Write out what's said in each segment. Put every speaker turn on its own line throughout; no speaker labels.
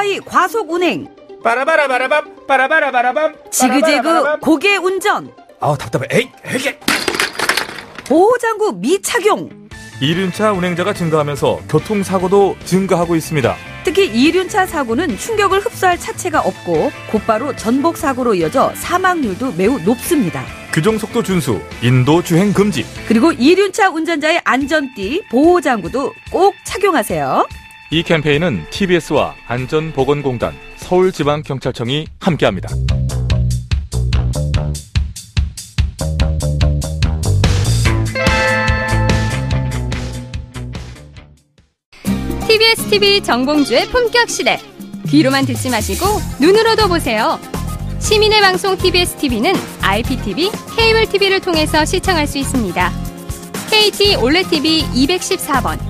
오토바이 과속 운행.
빠라바라바라밤 빠라바라바라밤
지그재그 고개 운전.
아우 답답해 에이 에이
보호장구 미착용.
이륜차 운행자가 증가하면서 교통사고도 증가하고 있습니다.
특히 이륜차 사고는 충격을 흡수할 차체가 없고 곧바로 전복 사고로 이어져 사망률도 매우 높습니다.
규정속도 준수, 인도 주행 금지.
그리고 이륜차 운전자의 안전띠, 보호장구도 꼭 착용하세요.
이 캠페인은 TBS와 안전보건공단, 서울지방경찰청이 함께합니다.
TBS 정봉주의 품격 시대. 귀로만 듣지 마시고 눈으로도 보세요. 시민의 방송 TBS TV는 IPTV, 케이블 TV를 통해서 시청할 수 있습니다. KT 올레 TV 214번,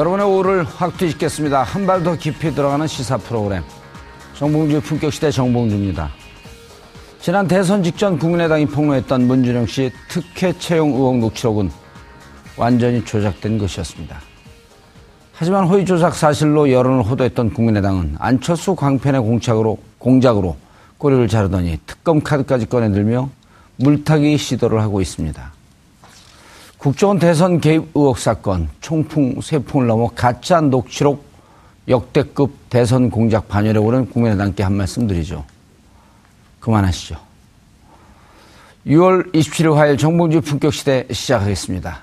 여러분의 오후를 확 뒤집겠습니다. 한 발 더 깊이 들어가는 시사 프로그램. 정봉주의 품격시대 정봉주입니다. 지난 대선 직전 국민의당이 폭로했던 문준영 씨 특혜 채용 의혹 녹취록은 완전히 조작된 것이었습니다. 하지만 허위 조작 사실로 여론을 호도했던 국민의당은 안철수 광편의 공작으로, 공작으로 꼬리를 자르더니 특검 카드까지 꺼내들며 물타기 시도를 하고 있습니다. 국정원 대선 개입 의혹 사건, 총풍, 세풍을 넘어 가짜 녹취록 역대급 대선 공작 반열에 오른 국민의당께 한 말씀 드리죠. 그만하시죠. 6월 27일 화요일 정봉주 품격 시대 시작하겠습니다.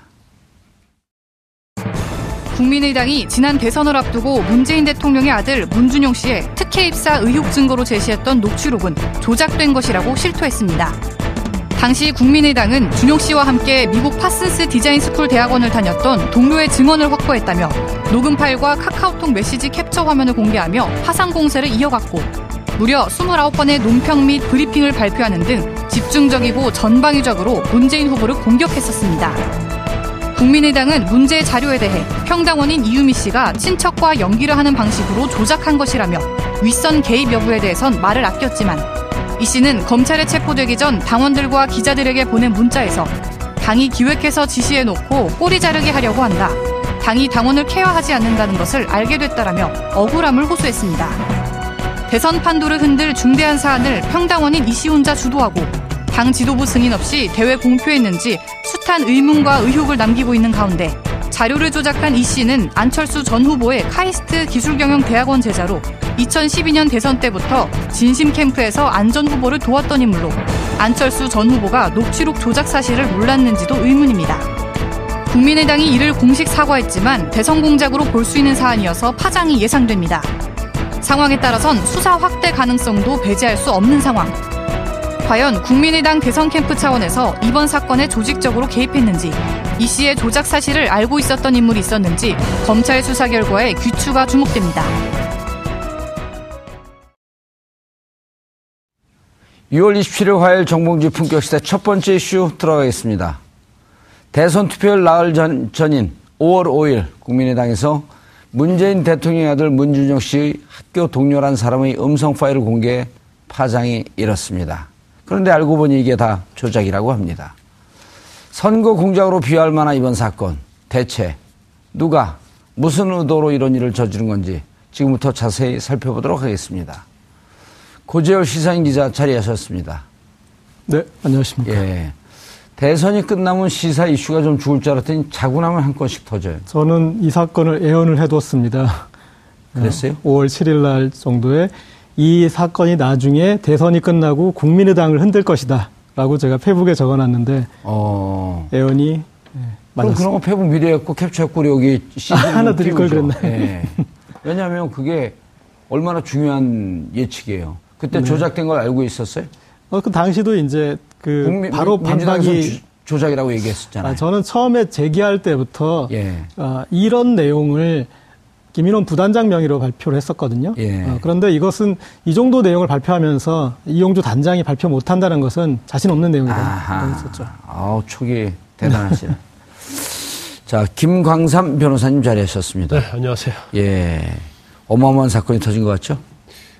국민의당이 지난 대선을 앞두고 문재인 대통령의 아들 문준용 씨의 특혜 입사 의혹 증거로 제시했던 녹취록은 조작된 것이라고 실토했습니다. 당시 국민의당은 준용 씨와 함께 미국 파슨스 디자인 스쿨 대학원을 다녔던 동료의 증언을 확보했다며 녹음 파일과 카카오톡 메시지 캡처 화면을 공개하며 파상 공세를 이어갔고 무려 29번의 논평 및 브리핑을 발표하는 등 집중적이고 전방위적으로 문재인 후보를 공격했었습니다. 국민의당은 문제 자료에 대해 평당원인 이유미 씨가 친척과 연기를 하는 방식으로 조작한 것이라며 윗선 개입 여부에 대해선 말을 아꼈지만 이 씨는 검찰에 체포되기 전 당원들과 기자들에게 보낸 문자에서 당이 기획해서 지시해놓고 꼬리 자르게 하려고 한다. 당이 당원을 케어하지 않는다는 것을 알게 됐다라며 억울함을 호소했습니다. 대선 판도를 흔들 중대한 사안을 평당원인 이 씨 혼자 주도하고 당 지도부 승인 없이 대회 공표했는지 숱한 의문과 의혹을 남기고 있는 가운데 자료를 조작한 이 씨는 안철수 전 후보의 카이스트 기술경영대학원 제자로 2012년 대선 때부터 진심 캠프에서 안전 후보를 도왔던 인물로 안철수 전 후보가 녹취록 조작 사실을 몰랐는지도 의문입니다. 국민의당이 이를 공식 사과했지만 대선 공작으로 볼 수 있는 사안이어서 파장이 예상됩니다. 상황에 따라선 수사 확대 가능성도 배제할 수 없는 상황. 과연 국민의당 대선 캠프 차원에서 이번 사건에 조직적으로 개입했는지, 이 씨의 조작 사실을 알고 있었던 인물이 있었는지 검찰 수사 결과에 귀추가 주목됩니다.
6월 27일 화요일 정봉주 품격시대 첫 번째 이슈 들어가겠습니다. 대선 투표일 나흘 전, 전인 5월 5일 국민의당에서 문재인 대통령의 아들 문준영 씨의 학교 동료란 사람의 음성 파일을 공개해 파장이 일었습니다. 그런데 알고 보니 이게 다 조작이라고 합니다. 선거 공작으로 비할 만한 이번 사건. 대체 누가 무슨 의도로 이런 일을 저지른 건지 지금부터 자세히 살펴보도록 하겠습니다. 고재열 시사인 기자 자리하셨습니다.
네, 안녕하십니까.
예. 대선이 끝나면 시사 이슈가 좀 죽을 줄 알았더니 자고 나면 한 건씩 터져요.
저는 이 사건을 애언을 해뒀습니다.
그랬어요?
5월 7일 날 정도에 이 사건이 나중에 대선이 끝나고 국민의당을 흔들 것이다. 라고 제가 페북에 적어놨는데,
어.
애언이 예, 맞았습니다.
그런 거 페북 미래였고 캡처했고 여기 CD
하나 드릴 걸. 그랬나요?
예. 왜냐하면 그게 얼마나 중요한 예측이에요. 그때
네.
조작된 걸 알고 있었어요?
어, 그 당시도 이제 그
국민-
바로 반박이
주- 조작이라고 얘기했었잖아요.
아, 저는 처음에 제기할 때부터
예.
아, 이런 내용을 김인원 부단장 명의로 발표를 했었거든요.
예.
어, 그런데 이것은 이 정도 내용을 발표하면서 이용주 단장이 발표 못한다는 것은 자신 없는 내용이다.
아하.
했었죠.
아우, 촉이 대단하시네. 자, 김광삼 변호사님 자리하셨습니다.
네, 안녕하세요.
예. 어마어마한 사건이 터진 것 같죠?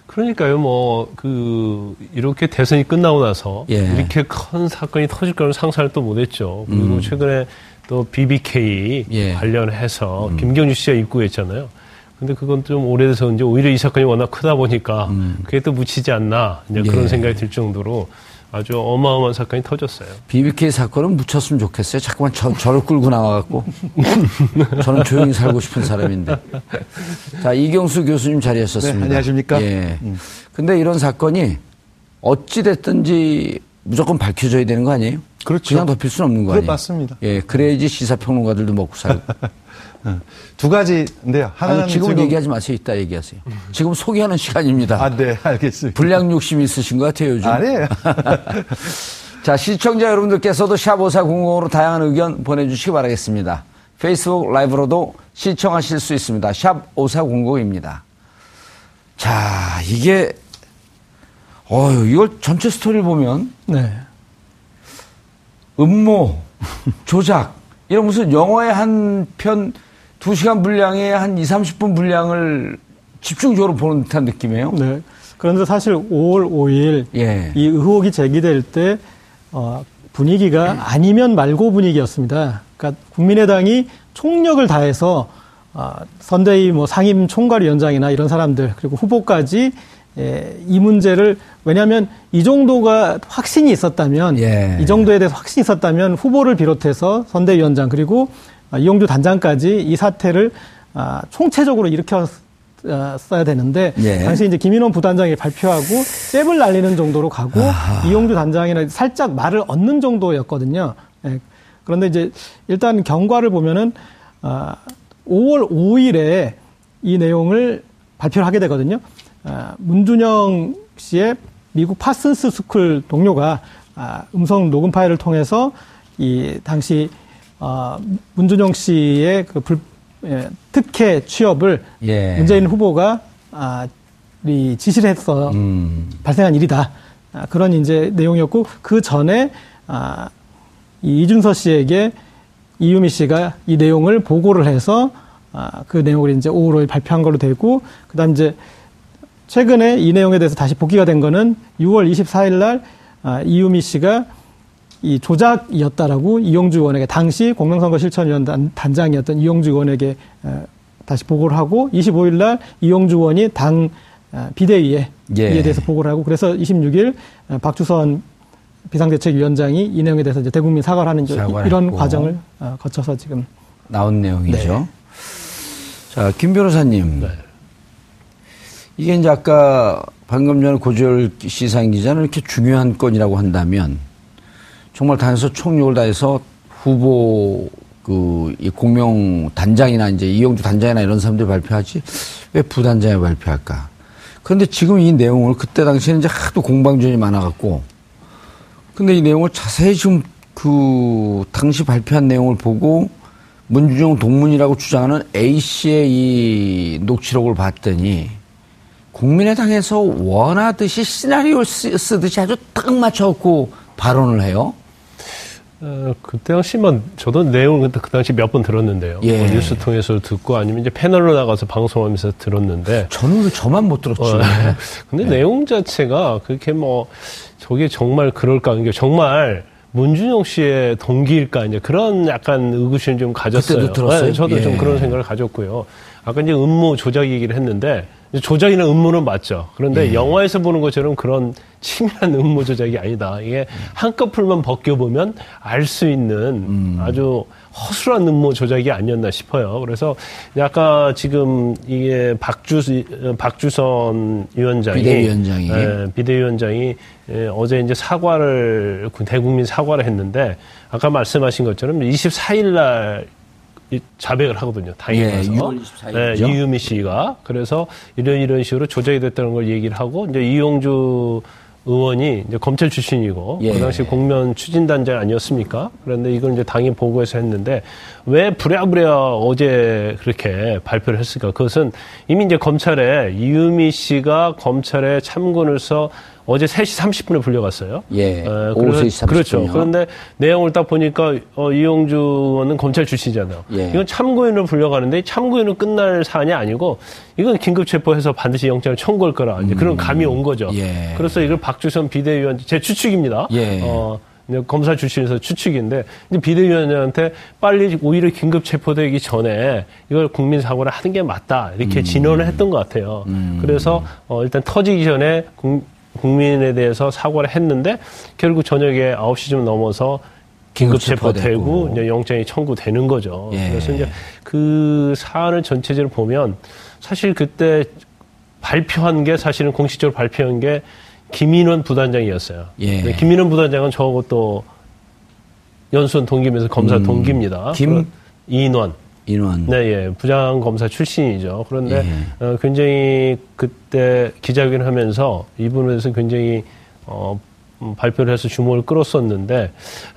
그러니까요, 뭐, 그, 이렇게 대선이 끝나고 나서
예.
이렇게 큰 사건이 터질 거는 상상을 또 못했죠. 그리고 최근에 또 BBK
음. 예. 음.
관련해서 김경주 씨가 입구했잖아요. 근데 그건 좀 오래돼서 이제 오히려 이 사건이 워낙 크다 보니까 그게 또 묻히지 않나 이제
음. 예.
그런 생각이 들 정도로 아주 어마어마한 사건이 터졌어요.
BBK 사건은 묻혔으면 좋겠어요. 자꾸만 저, 저를 끌고 나와갖고. 저는 조용히 살고 싶은 사람인데. 자, 이경수 교수님 자리하셨습니다.
네, 안녕하십니까?
예. 근데 이런 사건이 어찌됐든지 무조건 밝혀져야 되는 거 아니에요?
그렇죠.
그냥 덮일 수는 없는 거 아니에요?
맞습니다.
예, 그래야지 시사평론가들도 먹고 살고.
두 가지인데요. 하나는
아니, 지금은
지금-
얘기하지 마세요. 이따 얘기하세요. 지금 소개하는 시간입니다.
아, 네, 알겠습니다.
불량 욕심 있으신 것 같아요, 요즘.
아니에요.
자, 시청자 여러분들께서도 샵5400으로 다양한 의견 보내주시기 바라겠습니다. 페이스북 라이브로도 시청하실 수 있습니다. 샵5400입니다. 자, 이게, 어휴, 이걸 전체 스토리를 보면
네.
음모, 조작, 이런 무슨 영화의 한 편, 두 시간 분량에 한 2, 30분 분량을 집중적으로 보는 듯한 느낌이에요.
네. 그런데 사실 5월 5일
예.
이 의혹이 제기될 때 어, 분위기가 아니면 말고 분위기였습니다. 그러니까 국민의당이 총력을 다해서 어, 선대위 뭐 상임 총괄위원장이나 이런 사람들 그리고 후보까지 예, 이 문제를 왜냐하면 이 정도가 확신이 있었다면
예.
이 정도에 대해서 확신이 있었다면 후보를 비롯해서 선대위원장 그리고 아, 이용주 단장까지 이 사태를 아, 총체적으로 일으켰어야 되는데
예.
당시 이제 김인원 부단장이 발표하고 잽을 날리는 정도로 가고 이용주 단장이나 살짝 말을 얻는 정도였거든요. 예. 그런데 이제 일단 경과를 보면은 아, 5월 5일에 이 내용을 발표를 하게 되거든요. 아, 문준용 씨의 미국 파슨스 스쿨 동료가 아, 음성 녹음 파일을 통해서 이 당시 어, 문준용 씨의 그 불, 예, 특혜 취업을
예.
문재인 후보가 아, 이 지시를 해서
음.
발생한 일이다. 아, 그런 이제 내용이었고 그 전에 아, 이 이준서 씨에게 이유미 씨가 이 내용을 보고를 해서 아, 그 내용을 이제 5월 5일 발표한 걸로 되고 그다음 이제 최근에 이 내용에 대해서 다시 복귀가 된 거는 6월 24일 날 아, 이유미 씨가 이 조작이었다라고 이용주 의원에게 당시 공명선거 실천위원 단, 단장이었던 이용주 의원에게 에, 다시 보고를 하고 25일 날 이용주 의원이 당 아, 비대위에
예.
이에 대해서 보고를 하고 그래서 26일 어, 박주선 비상대책위원장이 이 내용에 대해서 이제 대국민 사과를 하는
사과를
이런
했고.
과정을 어, 거쳐서 지금
나온 내용이죠.
네.
자, 김 변호사님. 이게 이제 아까 방금 전에 고재열 시상 기자는 이렇게 중요한 건이라고 한다면 정말 당에서 총력을 다해서 후보 그 이 공명 단장이나 이제 이용주 단장이나 이런 사람들이 발표하지 왜 부단장이 발표할까? 그런데 지금 이 내용을 그때 당시에는 이제 하도 공방전이 많아갖고 근데 이 내용을 자세히 지금 그 당시 발표한 내용을 보고 문준영 동문이라고 주장하는 A 씨의 이 녹취록을 봤더니 국민의당에서 원하듯이 시나리오를 쓰- 쓰듯이 아주 딱 맞춰갖고 발언을 해요.
어, 그때 당시만 저도 내용을 그때 그 당시 몇 번 들었는데요.
예.
뭐 뉴스 통해서 듣고 아니면 이제 패널로 나가서 방송하면서 들었는데
저는 왜 저만 못 들었지?
어, 근데 내용 자체가 그렇게 뭐 저게 정말 그럴까 이게 정말 문준영 씨의 동기일까 이제 그런 약간 의구심을 좀 가졌어요.
그때도 들었어요?
네, 저도
예.
좀 그런 생각을 가졌고요. 아까 이제 음모 조작 얘기를 했는데 조작이나 음모는 맞죠. 그런데
예.
영화에서 보는 것처럼 그런 치밀한 음모 조작이 아니다. 이게 한꺼풀만 벗겨보면 알 수 있는
음.
아주 허술한 음모 조작이 아니었나 싶어요. 그래서 아까 지금 이게 박주 박주선 위원장이
비대위원장이.
예, 비대위원장이 예, 어제 이제 사과를 대국민 사과를 했는데 아까 말씀하신 것처럼 24일 날 이- 자백을 하거든요. 당일
예,
가서.
6월 24일
네,
이죠?
이유미 씨가 그래서 이런 이런 식으로 조작이 됐다는 걸 얘기를 하고 이제 이용주 의원이 이제 검찰 출신이고
예.
그 당시 공면 추진 단장 아니었습니까? 그런데 이걸 이제 당이 보고해서 했는데 왜 부랴부랴 어제 그렇게 발표를 했을까? 그것은 이미 이제 검찰에 이유미 씨가 검찰에 참고를서 어제 3시 30분에 불려갔어요.
예,
어,
오후
그래서-
3시 30분 이요.
그렇죠. 그런데 내용을 딱 보니까 어, 이용주 의원은 검찰 출신이잖아요.
예.
이건 참고인으로 불려가는데 참고인은 끝날 사안이 아니고 이건 긴급 체포해서 반드시 영장을 청구할 거라 이제 그런 감이 온 거죠.
음. 예.
그래서 이걸 박주선 비대위원 제 추측입니다.
예.
어, 검사 출신에서 추측인데 이제 비대위원장한테 빨리 오히려 긴급 체포되기 전에 이걸 국민 사고를 하는 게 맞다
음.
이렇게 진언을 했던 것 같아요. 그래서 어, 일단 터지기 전에 국, 국민에 대해서 사과를 했는데 결국 저녁에 9시쯤 넘어서 긴급. 체포되고 이제 영장이 청구되는 거죠.
예.
그래서 이제 그 사안을 전체적으로 보면 사실 그때 발표한 게 사실은 공식적으로 발표한 게 김인원 부단장이었어요.
예.
김인원 부단장은 저것도 연수원 동기면서 검사
음.
동기입니다.
김?
이인원.
인원.
네, 예. 부장 검사 출신이죠. 그런데
예.
어, 굉장히 그때 기자회견 하면서 이분에 대해서 굉장히 어, 음, 발표를 해서 주목을 끌었었는데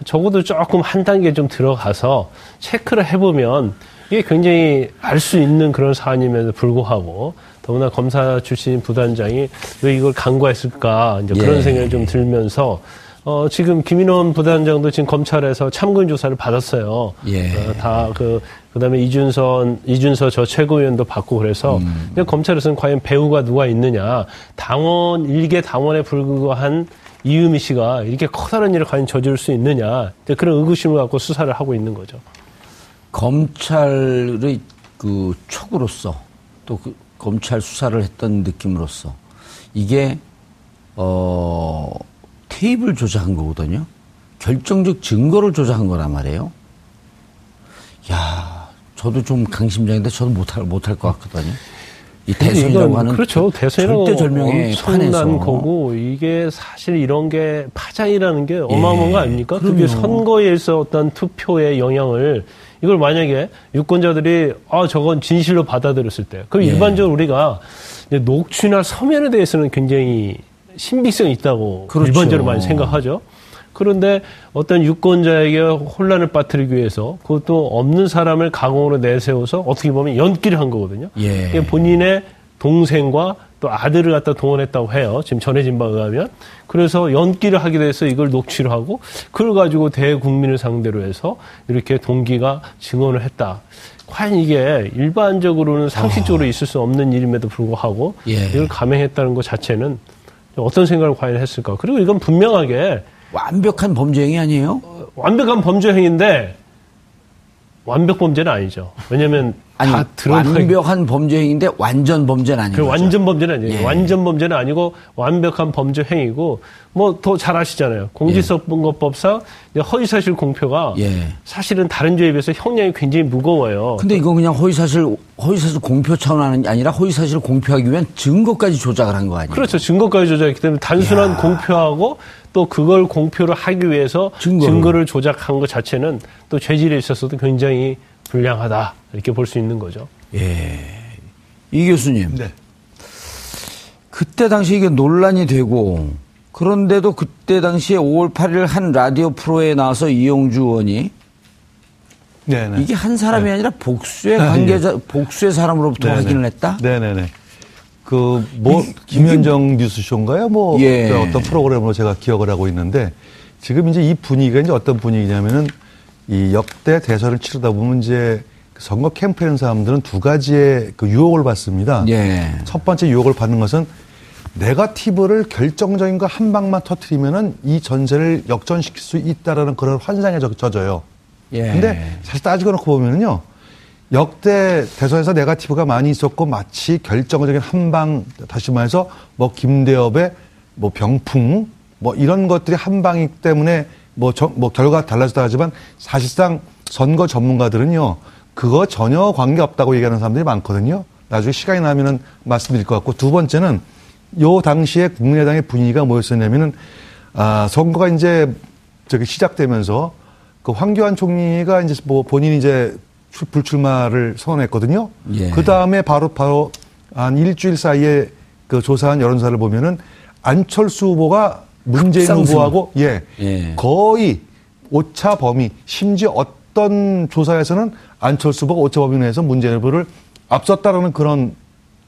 적어도 조금 한 단계 좀 들어가서 체크를 해보면 이게 굉장히 알 수 있는 그런 사안임에도 불구하고 더구나 검사 출신 부단장이 왜 이걸 간과했을까 이제 그런
예.
생각이 좀 들면서 어, 지금 김인원 부단장도 지금 검찰에서 참고인 조사를 받았어요.
예.
어, 다 그, 그 다음에 이준선, 이준서 저 최고위원도 받고 그래서
음.
근데 검찰에서는 과연 배우가 누가 있느냐. 당원, 일개 당원에 불과한 이유미 씨가 이렇게 커다란 일을 과연 저지를 수 있느냐. 그런 의구심을 갖고 수사를 하고 있는 거죠.
검찰의 그 촉으로서 또 그 검찰 수사를 했던 느낌으로서 이게 어 테이블 조작한 거거든요. 결정적 증거를 조작한 거란 말이에요. 야, 저도 좀 강심장인데 저도 못할 못할 것 같거든요. 이 대선이라고 하는
그렇죠. 대선이라고
절대절명의
엄청난
판에서
거고 이게 사실 이런 게 파장이라는 게 어마어마한 거 아닙니까? 그게
그럼요.
선거에 있었던 투표의 영향을 이걸 만약에 유권자들이 아 저건 진실로 받아들였을 때 그럼
예.
일반적으로 우리가 녹취나 서면에 대해서는 굉장히 신빙성이 있다고
그렇죠.
일반적으로 많이 생각하죠. 그런데 어떤 유권자에게 혼란을 빠뜨리기 위해서 그것도 없는 사람을 가공으로 내세워서 어떻게 보면 연기를 한 거거든요.
예.
본인의 동생과 또 아들을 갖다 동원했다고 해요. 지금 전해진 바에 의하면. 그래서 연기를 하게 돼서 이걸 녹취를 하고 그걸 가지고 대국민을 상대로 해서 이렇게 동기가 증언을 했다. 과연 이게 일반적으로는 상식적으로 있을 수 없는 일임에도 불구하고
아. 예.
이걸 감행했다는 것 자체는 어떤 생각을 과연 했을까. 그리고 이건 분명하게
완벽한 범죄 행위 아니에요?
완벽한 범죄 행위인데 완벽 범죄는 아니죠. 왜냐하면
아니
다 드러나
완벽한 범죄 행위인데 완전 범죄는 아닌
그. 완전 범죄는 아니에요.
예.
완전 범죄는 아니고 완벽한 범죄 행위고 뭐 더 잘 아시잖아요. 공직선거법상 이제 허위사실 공표가
예.
사실은 다른 죄에 비해서 형량이 굉장히 무거워요.
근데 이건 그냥 허위사실 허위사실 공표 차원이 아니라 허위사실을 공표하기 위한 증거까지 조작을 한 거 아니에요?
그렇죠. 증거까지 조작했기 때문에 단순한
야.
공표하고 또 그걸 공표를 하기 위해서
증거를.
증거를 조작한 것 자체는 또 죄질에 있어서도 굉장히 불량하다 이렇게 볼 수 있는 거죠.
예. 이 교수님.
네.
그때 당시 이게 논란이 되고 그런데도 그때 당시에 5월 8일 한 라디오 프로에 나와서 이용주 의원이
네네.
이게 한 사람이
네.
아니라 복수의
아,
관계자, 복수의 사람으로부터
네네.
확인을 했다?
네네네. 그, 뭐, 김현정 뉴스쇼인가요? 뭐,
예.
그 어떤 프로그램으로 제가 기억을 하고 있는데, 지금 이제 이 분위기가 이제 어떤 분위기냐면은 이 역대 대선을 치르다 보면 이제 그 선거 캠프하는 사람들은 두 가지의 그 유혹을 받습니다.
예.
첫 번째 유혹을 받는 것은 네가티브를 결정적인 거 한 방만 터트리면은 이 전세를 역전시킬 수 있다라는 그런 환상에 젖- 젖어요.
예.
근데 사실 따지고 놓고 보면은요. 역대 대선에서 네가티브가 많이 있었고 마치 결정적인 한 방 다시 말해서 뭐 김대엽의 뭐 병풍 뭐 이런 것들이 한 방이기 때문에 뭐, 저- 뭐 결과 달라졌다 하지만 사실상 선거 전문가들은요 그거 전혀 관계 없다고 얘기하는 사람들이 많거든요. 나중에 시간이 나면은 말씀드릴 것 같고 두 번째는 요 당시에 국민의당의 분위기가 뭐였었냐면은 아 선거가 이제 저기 시작되면서 그 황교안 총리가 이제 뭐 본인이 이제 출- 불출마를 선언했거든요.
예.
그 다음에 바로 바로 한 일주일 사이에 그 조사한 여론조사를 보면은 안철수 후보가 문재인
급상승.
후보하고 예,
예.
거의 오차 범위 심지어 어떤 조사에서는 안철수 후보가 오차 범위 내에서 문재인 후보를 앞섰다라는 그런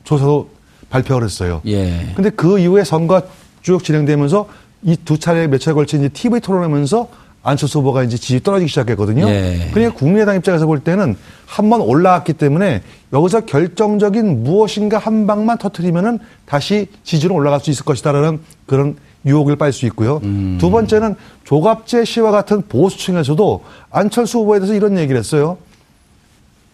조사도 발표를 했어요.
예.
근데 그 이후에 선거가 쭉 진행되면서 이 두 차례 몇 차례 걸쳐 이제 TV 토론하면서 안철수 후보가 이제 지지 떨어지기 시작했거든요.
예.
그러니까 국민의당 입장에서 볼 때는 한 번 올라왔기 때문에 여기서 결정적인 무엇인가 한 방만 터트리면은 다시 지지로 올라갈 수 있을 것이다라는 그런 유혹을 빨 수 있고요. 두 번째는 조갑재 씨와 같은 보수층에서도 안철수 후보에 대해서 이런 얘기를 했어요.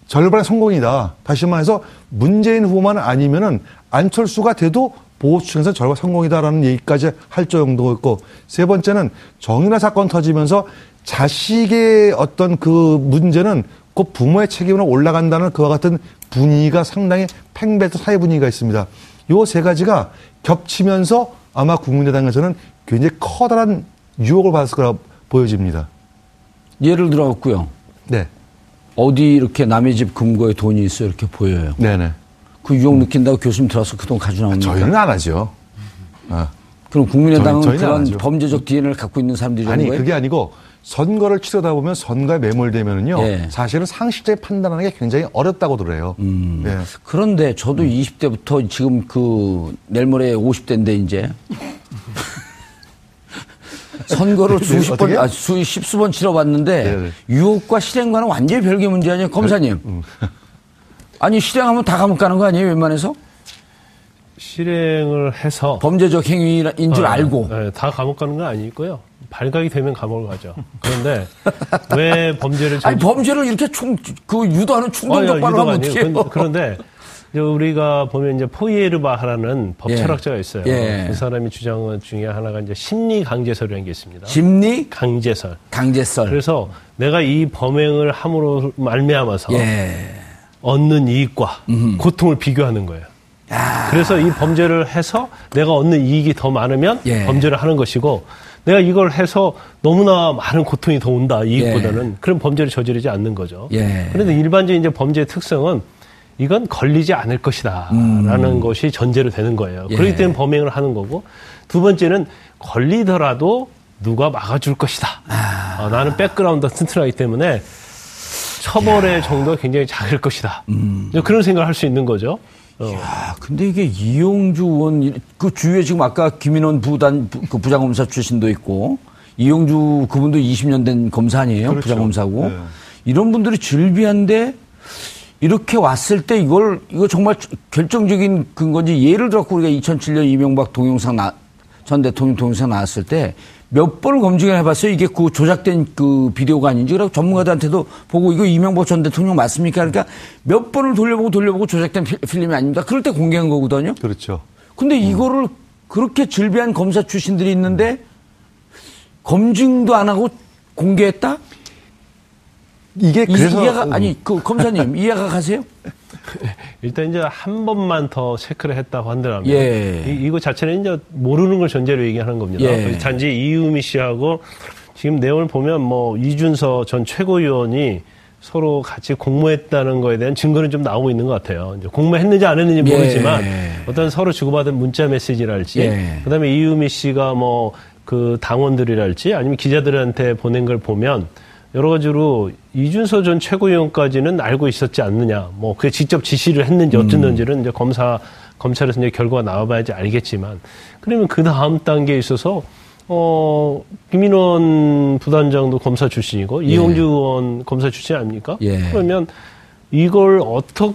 절반의 성공이다. 다시 말해서 문재인 후보만 아니면은 안철수가 돼도 보수층에서 절반 성공이다라는 얘기까지 할 정도였고 세 번째는 정윤아 사건 터지면서 자식의 어떤 그 문제는 그 부모의 책임으로 올라간다는 그와 같은 분위기가 상당히 팽배했던 사회 분위기가 있습니다. 요 세 가지가 겹치면서 아마 국민의당에서는 굉장히 커다란 유혹을 받았을 거라 보여집니다.
예를 들어 갖고요.
네.
어디 이렇게 남의 집 금고에 돈이 있어 이렇게 보여요.
네네.
그 유혹 느낀다고 교수님 들어서 그 돈 가져 나옵니까?
저희는 안 하죠. 아.
그럼 국민의당은
저희-
그런. 범죄적 DNA를 갖고 있는 사람들이
아니
거예요?
그게 아니고 선거를 치르다 보면 선거에 매몰되면은요
예.
사실은 상식적인 판단하는 게 굉장히 어렵다고 들어요.
음.
예.
그런데 저도 20대부터 지금 그 내일 모레 50대인데 이제 선거를 수십 번? 아, 수, 십 수 번 치러봤는데
네, 네.
유혹과 실행과는 완전히 별개 문제 아니에요, 검사님?
음.
아니 실행하면 다 감옥 가는 거 아니에요, 웬만해서?
실행을 해서
범죄적 행위인 줄
어,
알고.
네, 다 감옥 가는 건 아니고요. 발각이 되면 감옥을 가죠. 그런데 왜 범죄를
아니 범죄를 이렇게 충, 그 유도하는 충동적 발언 어떡해요?
아니에요. 그런데 우리가 보면 이제 포이에르바하라는 법
예.
철학자가 있어요.
예.
그 사람이 주장한 중에 하나가 이제 심리 강제설이라는 게 있습니다.
심리
강제설.
강제설.
그래서 내가 이 범행을 함으로 말미암아서
예.
얻는 이익과 고통을 비교하는 거예요. 그래서 이 범죄를 해서 내가 얻는 이익이 더 많으면
예.
범죄를 하는 것이고 내가 이걸 해서 너무나 많은 고통이 더 온다 이익보다는 그런 범죄를 저지르지 않는 거죠.
예.
그런데 일반적인 이제 범죄의 특성은 이건 걸리지 않을 것이다라는 것이 전제로 되는 거예요.
음. 예.
그렇기 때문에 범행을 하는 거고 두 번째는 걸리더라도 누가 막아줄 것이다.
아.
어, 나는 백그라운드가 튼튼하기 때문에 처벌의 정도가 굉장히 작을 것이다.
음.
그런 생각을 할 수 있는 거죠. 어.
아, 근데 이게 이용주 의원, 그 주위에 지금 아까 김인원 부단, 부- 그 부장검사 출신도 있고, 이용주 그분도 20년 된 검사 아니에요?
그렇죠.
부장검사고.
네.
이런 분들이 즐비한데, 이렇게 왔을 때 이걸, 이거 정말 결정적인 근거인지 예를 들어 우리가 2007년 이명박 동영상 나, 전 대통령 동영상 나왔을 때 몇 번을 검증을 해봤어요. 이게 그 조작된 그 비디오가 아닌지. 그래서 전문가들한테도 보고 이거 이명박 전 대통령 맞습니까? 그러니까 몇 번을 돌려보고 돌려보고 조작된 필- 필름이 아닙니다. 그럴 때 공개한 거거든요.
그렇죠.
근데 이거를 그렇게 즐비한 검사 출신들이 있는데 검증도 안 하고 공개했다?
이게
이-
그래서
이해가
음,
아니 그 검사님 이해가 가세요?
일단 이제 한 번만 더 체크를 했다고 한다면
예.
이, 이거 자체는 이제 모르는 걸 전제로 얘기하는 겁니다.
예.
단지 이유미 씨하고 지금 내용을 보면 뭐 이준서 전 최고위원이 서로 같이 공모했다는 거에 대한 증거는 좀 나오고 있는 것 같아요. 이제 공모했는지 안 했는지
예.
모르지만 어떤 서로 주고받은 문자 메시지랄지
예.
그다음에 이유미 씨가 뭐 그 당원들이랄지 아니면 기자들한테 보낸 걸 보면 여러 가지로 이준서 전 최고위원까지는 알고 있었지 않느냐. 뭐 그게 직접 지시를 했는지 어쨌는지는 이제 검사 검찰에서 이제 결과가 나와봐야지 알겠지만 그러면 그 다음 단계에 있어서 어, 김인원 부단장도 검사 출신이고,
예.
이용주 의원 검사 출신 아닙니까?
예.
그러면 이걸 어떻게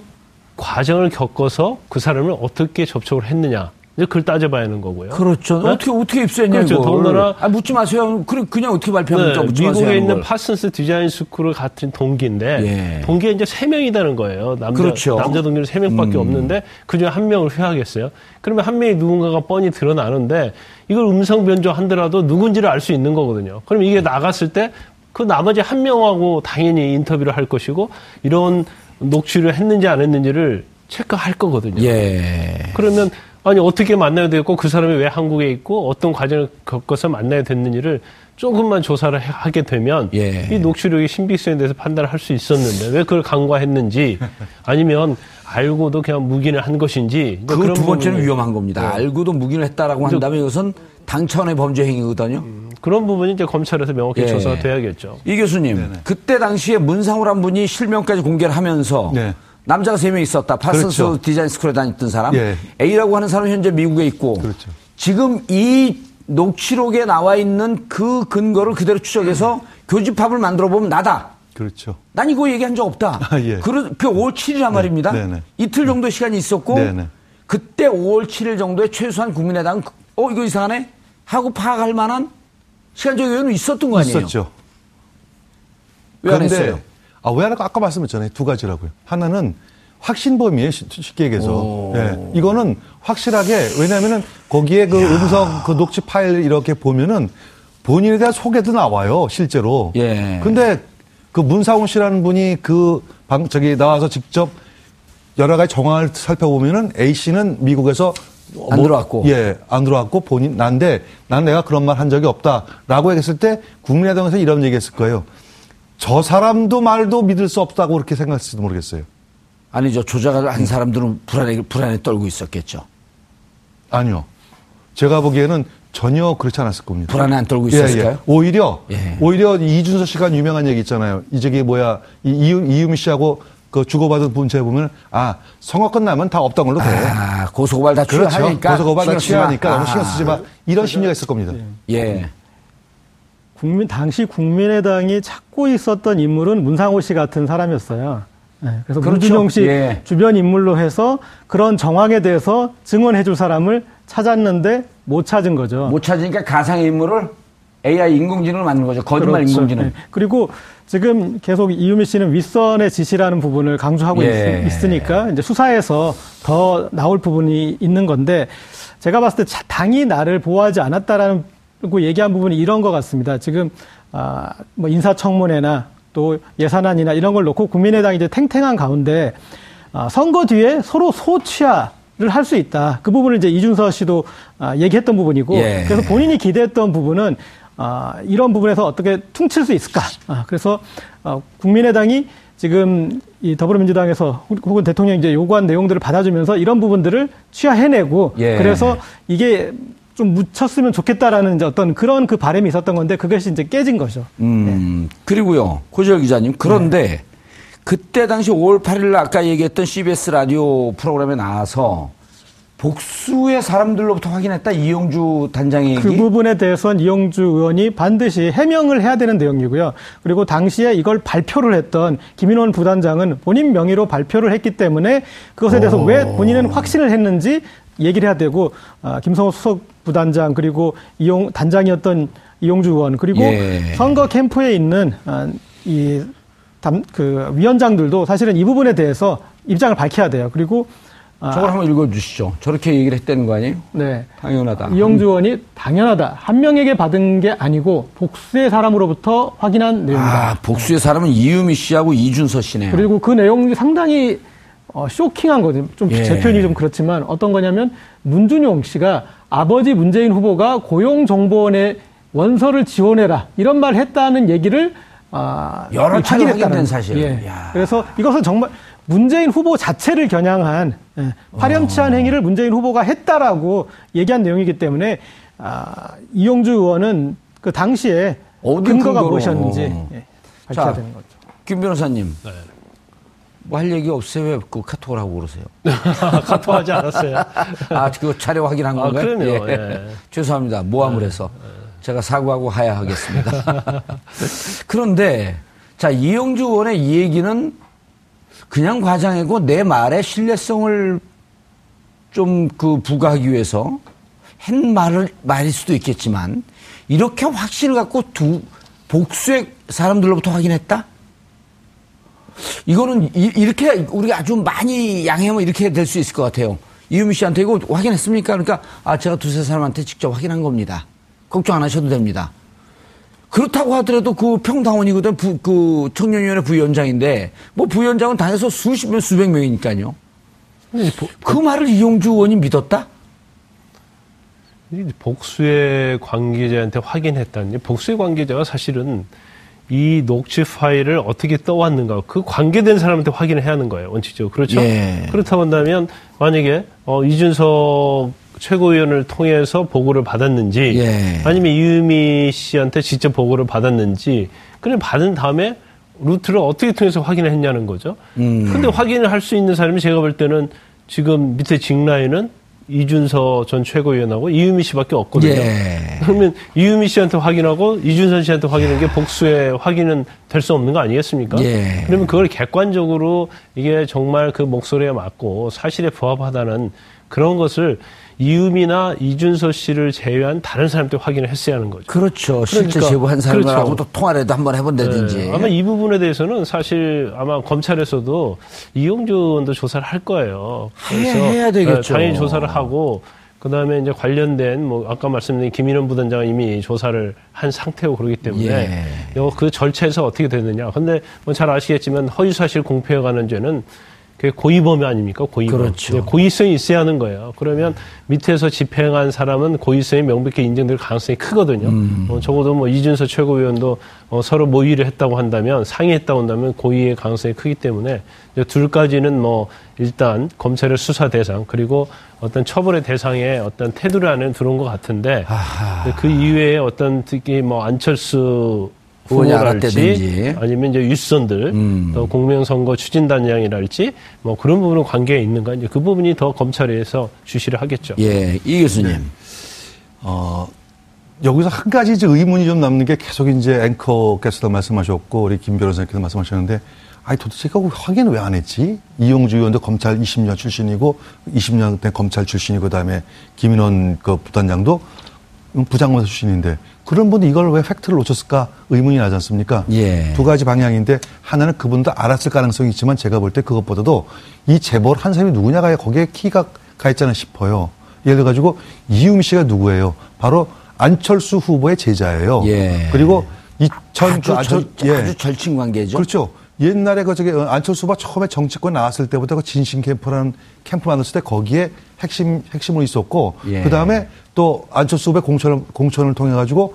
과정을 겪어서 그 사람을 어떻게 접촉을 했느냐. 이제 그걸 따져봐야 하는 거고요.
그렇죠.
네?
어떻게 어떻게 입수했냐
그렇죠.
이걸.
더군다나
아, 묻지 마세요. 그냥 그냥 어떻게 발표합니까?
네, 미국에
마세요.
있는
걸.
파슨스 디자인 스쿨 같은 동기인데
예.
동기가 이제 세 명이다는 거예요. 남자
그렇죠.
남자 동기는 세 명밖에
음.
없는데 그중에 한 명을 회하겠어요. 그러면 한 명이 누군가가 뻔히 드러나는데 이걸 음성 변조한더라도 누군지를 알 수 있는 거거든요. 그럼 이게 나갔을 때 그 나머지 한 명하고 당연히 인터뷰를 할 것이고 이런 녹취를 했는지 안 했는지를 체크할 거거든요.
예.
그러면 아니 어떻게 만나야 되고 그 사람이 왜 한국에 있고 어떤 과정을 겪어서 만나야 됐는지를 조금만 조사를 해- 하게 되면
예.
이 녹취록의 신빙성에 대해서 판단을 할 수 있었는데 왜 그걸 간과했는지 아니면 알고도 그냥 묵인을 한 것인지
그 두 번째는
부분을-
위험한 겁니다.
네.
알고도 묵인을 했다라고 한다면 이것은 당차원의 범죄 행위거든요.
그런 부분이 이제 검찰에서 명확히
예.
조사가 돼야겠죠.
이 교수님, 그때 당시에 문상우란 분이 실명까지 공개를 하면서
네.
남자가 세 명 있었다. 파슨스
그렇죠.
디자인 스쿨에 다녔던 사람.
예.
A라고 하는 사람은 현재 미국에 있고.
그렇죠.
지금 이 녹취록에 나와 있는 그 근거를 그대로 추적해서 교집합을 만들어 보면 나다.
그렇죠.
난 이거 얘기한 적 없다.
아, 예.
그, 그 5월 7일이란 말입니다.
네네.
이틀 정도 시간이 있었고
네네.
그때 5월 7일 정도에 최소한 국민의당 어 이거 이상하네 하고 파악할 만한 시간적 여유는 있었던 거 아니에요?
있었죠.
왜안 했어요?
아, 왜안 할까? 아까 말씀했잖아요. 두 가지라고요. 하나는 확신범위에 쉽게 얘기해서.
오.
예. 이거는 확실하게, 왜냐면은 거기에 그 음성, 그 녹취 파일 이렇게 보면은 본인에 대한 소개도 나와요, 실제로.
예.
근데 그 문상훈 씨라는 분이 그 방, 저기 나와서 직접 여러 가지 정황을 살펴보면은 A 씨는 미국에서
안 들어왔고.
예, 안 들어왔고 본인 난데 난 내가 그런 말 한 적이 없다라고 얘기했을 때 국민의당에서 이런 얘기했을 거예요. 저 사람도 말도 믿을 수 없다고 그렇게 생각했을지도 모르겠어요.
아니죠. 조작을 한 사람들은 불안에 불안에 떨고 있었겠죠.
아니요. 제가 보기에는 전혀 그렇지 않았을 겁니다.
불안에 안 떨고
예,
있었을까요?
예. 오히려
예.
오히려 이준서 씨가 유명한 얘기 있잖아요. 이 저기 뭐야 이 이유, 이유미 씨하고 그 주고받은 문제 보면 아 선거 끝나면 다 없던 걸로 돼.
아, 고소고발 다
그렇죠.
취하니까
고소고발 다. 취하니까 너무 신경
아.
쓰지 마. 이런 심리가 있을 겁니다.
예.
국민 당시 국민의당이 찾고 있었던 인물은 문상호 씨 같은 사람이었어요. 예, 그래서
그렇죠.
문준용 씨
예.
주변 인물로 해서 그런 정황에 대해서 증언해줄 사람을 찾았는데 못 찾은 거죠.
못 찾으니까 가상의 인물을 AI 인공지능을 만든 거죠. 거짓말
그렇죠.
인공지능.
예. 그리고 지금 계속 이유미 씨는 윗선의 지시라는 부분을 강조하고
예.
있, 으니까 이제 수사에서 더 나올 부분이 있는 건데 제가 봤을 때 자- 당이 나를 보호하지 않았다라는 고 얘기한 부분이 이런 것 같습니다. 지금 아, 뭐 인사청문회나 또 예산안이나 이런 걸 놓고 국민의당이 이제 탱탱한 가운데 아, 선거 뒤에 서로 소취하 를 할 수 있다. 그 부분을 이제 이준서 씨도 아, 얘기했던 부분이고
예.
그래서 본인이 기대했던 부분은 아, 이런 부분에서 어떻게 퉁칠 수 있을까? 아, 그래서 어, 국민의당이 지금 이 더불어민주당에서 혹은 대통령이 이제 요구한 내용들을 받아주면서 이런 부분들을 취하해내고
예.
그래서 이게 좀 묻혔으면 좋겠다라는 이제 어떤 그런 그 바람이 있었던 건데 그것이 이제 깨진 거죠.
음, 그리고요, 고지열 기자님. 그런데 그때 당시 5월 8일 아까 얘기했던 CBS 라디오 프로그램에 나와서 복수의 사람들로부터 확인했다 이용주 단장의
그
얘기.
부분에 대해서는 이용주 의원이 반드시 해명을 해야 되는 내용이고요. 그리고 당시에 이걸 발표를 했던 김인원 부단장은 본인 명의로 발표를 했기 때문에 그것에 대해서 왜 본인은 확신을 했는지 얘기를 해야 되고 아, 김성호 수석 부단장 그리고 이용 단장이었던 이용주 의원 그리고
예.
선거 캠프에 있는 아, 이 담, 그 위원장들도 사실은 이 부분에 대해서 입장을 밝혀야 돼요. 그리고 아,
저걸 한번 읽어주시죠. 저렇게 얘기를 했다는 거 아니에요?
네.
당연하다.
이용주 의원이 당연하다. 한 명에게 받은 게 아니고 복수의 사람으로부터 확인한 내용이다.
아, 복수의 사람은 이유미 씨하고 이준서 씨네요.
그리고 그 내용이 상당히 어, 쇼킹한 거죠. 좀
예.
제 표현이 좀 그렇지만 어떤 거냐면 문준용 씨가 아버지 문재인 후보가 고용정보원에 원서를 지원해라 이런 말 했다는 얘기를 아,
여러 차례
확인했다는
확인된. 사실.
예.
야.
그래서 이것은 정말 문재인 후보 자체를 겨냥한 예, 파렴치한
어.
행위를 문재인 후보가 했다라고 얘기한 내용이기 때문에 아, 이용주 의원은 그 당시에 근거가
근거로.
무엇이었는지 예, 밝혀야
자,
되는 거죠.
김 변호사님. 뭐 할 얘기 없어요? 왜 그 카톡을 하고 그러세요?
카톡하지 않았어요.
아, 그거 차례 확인한
아,
건가요?
그럼요. 예.
죄송합니다. 모함을 해서. 제가 사과하고 하야하겠습니다. 그런데 자 이영주 의원의 이 얘기는 그냥 과장이고 내 말의 신뢰성을 좀 그 부과하기 위해서 한 말을 말일 수도 있겠지만 이렇게 확신을 갖고 두 복수의 사람들로부터 확인했다? 이거는 이, 렇게 우리가 아주 많이 양해하면 이렇게 될 수 있을 것 같아요. 이유미 씨한테 이거 확인했습니까? 그러니까 아 제가 두세 사람한테 직접 확인한 겁니다. 걱정 안 하셔도 됩니다. 그렇다고 하더라도 그 평당원이거든 부, 그 청년위원회 부위원장인데 뭐 부위원장은 다녀서 수십 명 수백 명이니까요. 그 말을 이용주 의원이 믿었다?
복수의 관계자한테 확인했다는 복수의 관계자가 사실은 이 녹취 파일을 어떻게 떠왔는가 그 관계된 사람한테 확인을 해야 하는 거예요 원칙적으로 그렇죠
예.
그렇다고 한다면 만약에 어, 이준석 최고위원을 통해서 보고를 받았는지
예.
아니면 이유미 씨한테 직접 보고를 받았는지 그냥 받은 다음에 루트를 어떻게 통해서 확인을 했냐는 거죠.
음.
근데 확인을 할 수 있는 사람이 제가 볼 때는 지금 밑에 직라인은 이준서 전 최고위원하고 이유미 씨밖에 없거든요.
예.
그러면 이유미 씨한테 확인하고 이준선 씨한테 확인하는 게 복수의 확인은 될 수 없는 거 아니겠습니까?
예.
그러면 그걸 객관적으로 이게 정말 그 목소리에 맞고 사실에 부합하다는 그런 것을 이유미나 이준서 씨를 제외한 다른 사람한테 확인을 했어야 하는 거죠.
그렇죠. 실제
그러니까,
제보한 사람들하고
그렇죠.
또 통화라도 한번 해본다든지.
네, 아마 이 부분에 대해서는 사실 아마 검찰에서도 이용주 의원도 조사를 할 거예요.
해- 해야 되겠죠.
네, 당연히 조사를 하고 그 다음에 이제 관련된 뭐 아까 말씀드린 김인원 부단장은 이미 조사를 한 상태고 그러기 때문에
예.
요그 절차에서 어떻게 되느냐. 근데 뭐 잘 아시겠지만 허위사실 공표에 관한 죄는 그게 고의범이 아닙니까? 고의범.
그렇죠.
네, 고의성이 있어야 하는 거예요. 그러면 밑에서 집행한 사람은 고의성이 명백히 인정될 가능성이 크거든요.
음.
어, 적어도 뭐 이준서 최고위원도 어, 서로 모의를 했다고 한다면 상의했다고 한다면 고의의 가능성이 크기 때문에 둘까지는 뭐 일단 검찰의 수사 대상 그리고 어떤 처벌의 대상에 어떤 테두리 안에 들어온 것 같은데 근데 그 이외에 어떤 특히 뭐 안철수 후보랄지. 아니면 이제 윗선들
음.
또 공명선거 추진단장이랄지 뭐 그런 부분은 관계가 있는가 이제 그 부분이 더 검찰에서 주시를 하겠죠.
예, 이 교수님.
어, 여기서 한 가지 이제 의문이 좀 남는 게 계속 이제 앵커께서도 말씀하셨고 우리 김 변호사님께서 말씀하셨는데 아니 도대체 이거 확인 왜 안 했지? 이용주 의원도 검찰 20년 출신이고 20년 된 검찰 출신이고 그다음에 김인원 그 부단장도 부장검사 출신인데 그런 분이 이걸 왜 팩트를 놓쳤을까 의문이 나지 않습니까?
예.
두 가지 방향인데 하나는 그분도 알았을 가능성이 있지만 제가 볼 때 그것보다도 이 재벌 한 사람이 누구냐가 거기에 키가 가 있잖아 싶어요. 예를 들어 가지고 이유미 씨가 누구예요? 바로 안철수 후보의 제자예요.
예.
그리고 이전
아주,
그 안철
절, 아주 절친 관계죠.
그렇죠. 옛날에 그 저기 어, 안철수 후보가 처음에 정치권 나왔을 때부터 그 진신 캠프라는 캠프 만들었을 때 거기에 핵심 핵심으로 있었고
예.
그 다음에 또 안철수 후보의 공천을 공천을 통해 가지고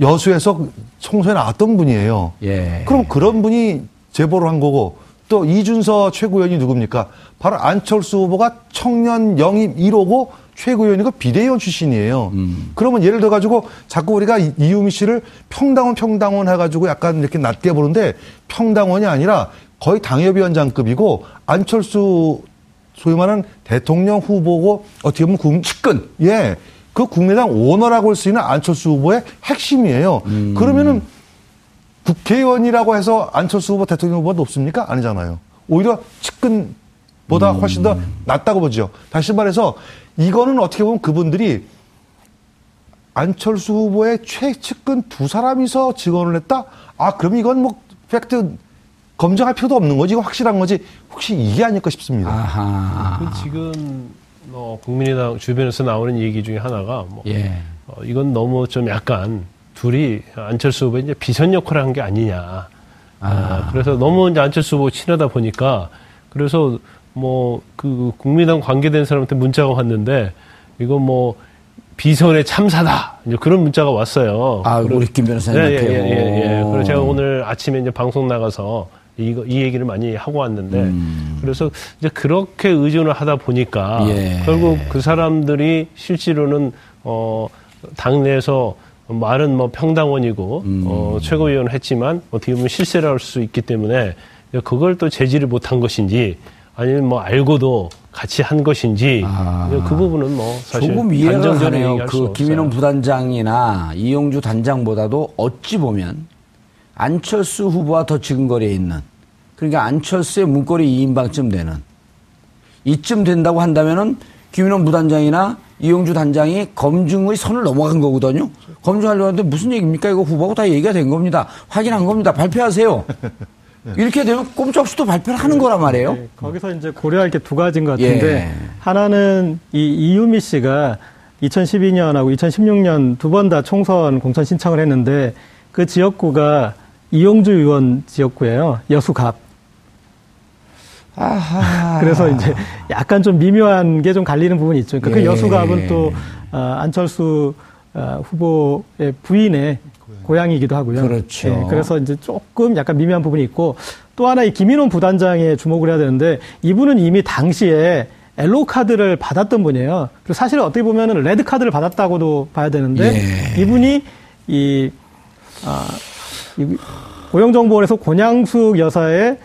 여수에서 총선에 나왔던 분이에요.
예.
그럼 그런 분이 제보를 한 거고 또 이준서 최고위원이 누굽니까? 바로 안철수 후보가 청년 영입 1호고 최고위원이고 비대위원 출신이에요. 그러면 예를 들어 가지고 자꾸 우리가 이- 이유미 씨를 평당원 평당원 해가지고 약간 이렇게 낮게 보는데 평당원이 아니라 거의 당협위원장급이고 안철수 소위 말하는 대통령 후보고 어떻게 보면 국, 측근 예. 그 국민당 오너라고 할 수 있는 안철수 후보의 핵심이에요. 그러면은 국회의원이라고 해서 안철수 후보 대통령 후보가 높습니까? 아니잖아요. 오히려 측근보다 훨씬 더 낫다고 보죠. 다시 말해서 이거는 어떻게 보면 그분들이 안철수 후보의 최측근 두 사람이서 증언을 했다? 아, 그럼 이건 뭐 팩트 검증할 필요도 없는 거지. 이거 확실한 거지. 혹시 이게 아닐까 싶습니다.
아하.
그 지금 뭐 국민의당 주변에서 나오는 얘기 중에 하나가 뭐
예.
어, 이건 너무 좀 약간 둘이 안철수 후보 이제 비선 역할을 한 게 아니냐. 아, 그래서 너무 이제 안철수 후보 친하다 보니까 그래서 뭐 그 국민당 관계된 사람한테 문자가 왔는데 이거 뭐 비선의 참사다. 이제 그런 문자가 왔어요.
아,
그러-
우리 김 변호사님한테.
예, 예, 예, 예.
오.
그래서 제가 오늘 아침에 이제 방송 나가서 이거 이 얘기를 많이 하고 왔는데
음.
그래서 이제 그렇게 의존을 하다 보니까
예.
결국 그 사람들이 실제로는 어 당내에서 말은 뭐 평당원이고
음.
어 최고위원을 했지만 어떻게 보면 실세를 할 수 있기 때문에 그걸 또 제지를 못한 것인지 아니면 뭐 알고도 같이 한 것인지
아.
그 부분은 뭐 사실
조금 이해가 가네요. 그. 김인원 부단장이나 이용주 단장보다도 어찌 보면 안철수 후보와 더 지근거리에 있는 그러니까 안철수의 문거리 2인방쯤 되는 이쯤 된다고 한다면은 김인원 부단장이나 이용주 단장이 검증의 선을 넘어간 거거든요. 검증하려고 하는데 무슨 얘기입니까? 이거 후보하고 다 얘기가 된 겁니다. 확인한 겁니다. 발표하세요. 이렇게 되면 꼼짝없이 또 발표를 하는 거란 말이에요.
네, 거기서 이제 고려할 게 두 가지인 것 같은데
예.
하나는 이 이유미 씨가 2012년하고 2016년 두 번 다 총선 공천 신청을 했는데 그 지역구가 이용주 의원 지역구예요. 여수갑.
아하.
그래서 이제 약간 좀 미묘한 게 좀 갈리는 부분이 있죠. 그러니까
예.
그 여수갑은 또 아, 안철수 아, 후보의 부인의 고향이기도 하고요.
그렇죠.
예, 그래서 이제 조금 약간 미묘한 부분이 있고 또 하나 이 김인원 부단장에 주목을 해야 되는데 이분은 이미 당시에 엘로 카드를 받았던 분이에요. 그리고 사실은 어떻게 보면은 레드 카드를 받았다고도 봐야 되는데
예.
이분이 이, 아, 이 고용정보원에서 권양숙 여사의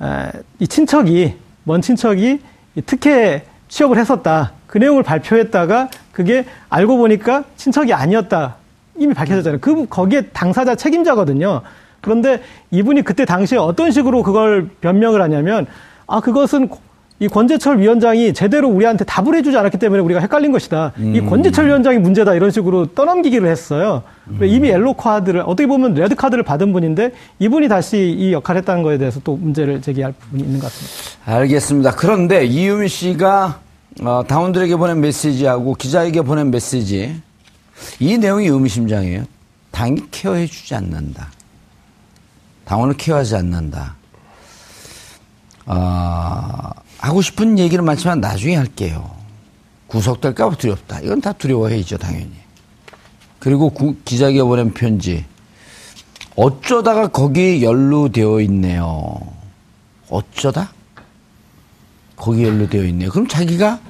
아, 이 친척이 먼 친척이 이 특혜 취업을 했었다. 그 내용을 발표했다가 그게 알고 보니까 친척이 아니었다. 이미 밝혀졌잖아요. 그 거기에 당사자 책임자거든요. 그런데 이분이 그때 당시에 어떤 식으로 그걸 변명을 하냐면 아 그것은 이 권재철 위원장이 제대로 우리한테 답을 해주지 않았기 때문에 우리가 헷갈린 것이다. 이 권재철 위원장이 문제다 이런 식으로 떠넘기기를 했어요. 이미 옐로 카드를 어떻게 보면 레드 카드를 받은 분인데 이분이 다시 이 역할을 했다는 거에 대해서 또 문제를 제기할 부분이 있는 것 같습니다.
알겠습니다. 그런데 이유미 씨가 어, 당원들에게 보낸 메시지하고 기자에게 보낸 메시지 이 내용이 의미심장해요. 당이 케어해 주지 않는다. 당원을 케어하지 않는다. 아, 하고 싶은 얘기는 많지만 나중에 할게요. 구속될까 봐 두렵다. 이건 다 두려워해야죠, 당연히. 그리고 구- 기자에게 보낸 편지. 어쩌다가 거기에 연루되어 있네요. 어쩌다? 거기에 연루되어 있네요. 그럼 자기가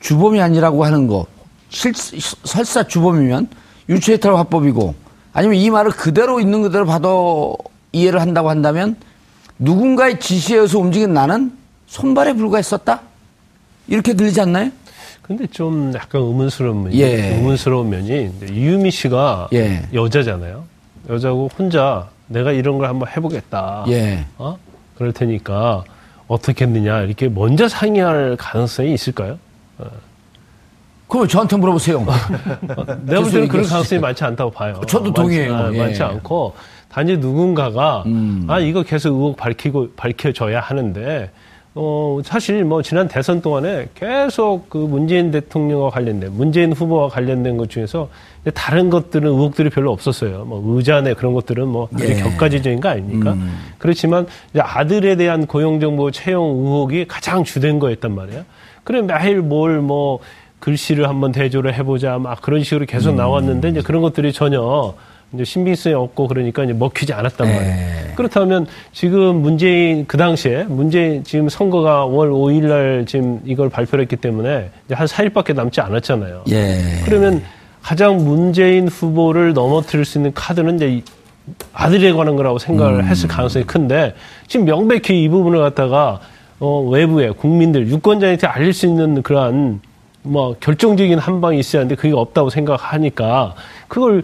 주범이 아니라고 하는 거, 실, 설사 주범이면 유체이탈 화법이고, 아니면 이 말을 그대로 있는 그대로 받아 이해를 한다고 한다면, 누군가의 지시에 의해서 움직인 나는 손발에 불과했었다? 이렇게 들리지 않나요?
근데 좀 약간 의문스러운 면이
예.
의문스러운 면이 이유미 씨가
예.
여자잖아요. 여자고 혼자 내가 이런 걸 한번 해보겠다.
예.
어? 그럴 테니까 어떻게 했느냐 이렇게 먼저 상의할 가능성이 있을까요?
그럼 저한테 물어보세요.
내가 볼 때는 그런. 가능성이 많지 않다고 봐요.
저도
많지-
동의해요.
아,
예.
많지 않고 단지 누군가가
음.
아 이거 계속 의혹 밝히고 밝혀져야 하는데 어 사실 뭐 지난 대선 동안에 계속 그 문재인 대통령과 관련된 문재인 후보와 관련된 것 중에서 다른 것들은 의혹들이 별로 없었어요. 뭐 의자내 그런 것들은 뭐 아주
예.
격가지적인 거 아닙니까?
음.
그렇지만 이제 아들에 대한 고용정보 채용 의혹이 가장 주된 거였단 말이에요. 그래 매일 뭘뭐 글씨를 한번 대조를 해보자 막 그런 식으로 계속
음.
나왔는데 이제 그런 것들이 전혀 이제 신빙성이 없고 그러니까 이제 먹히지 않았단
예.
말이에요. 그렇다면 지금 문재인 그 당시에 문재인 지금 선거가 월 5일 날 지금 이걸 발표를 했기 때문에 이제 한 4일밖에 남지 않았잖아요.
예.
그러면 가장 문재인 후보를 넘어뜨릴 수 있는 카드는 이제 이 아들에 관한 거라고 생각을 했을 가능성이 큰데 지금 명백히 이 부분을 갖다가 어, 외부에 국민들 유권자한테 알릴 수 있는 그러한 뭐 결정적인 한 방이 있어야 하는데 그게 없다고 생각하니까 그걸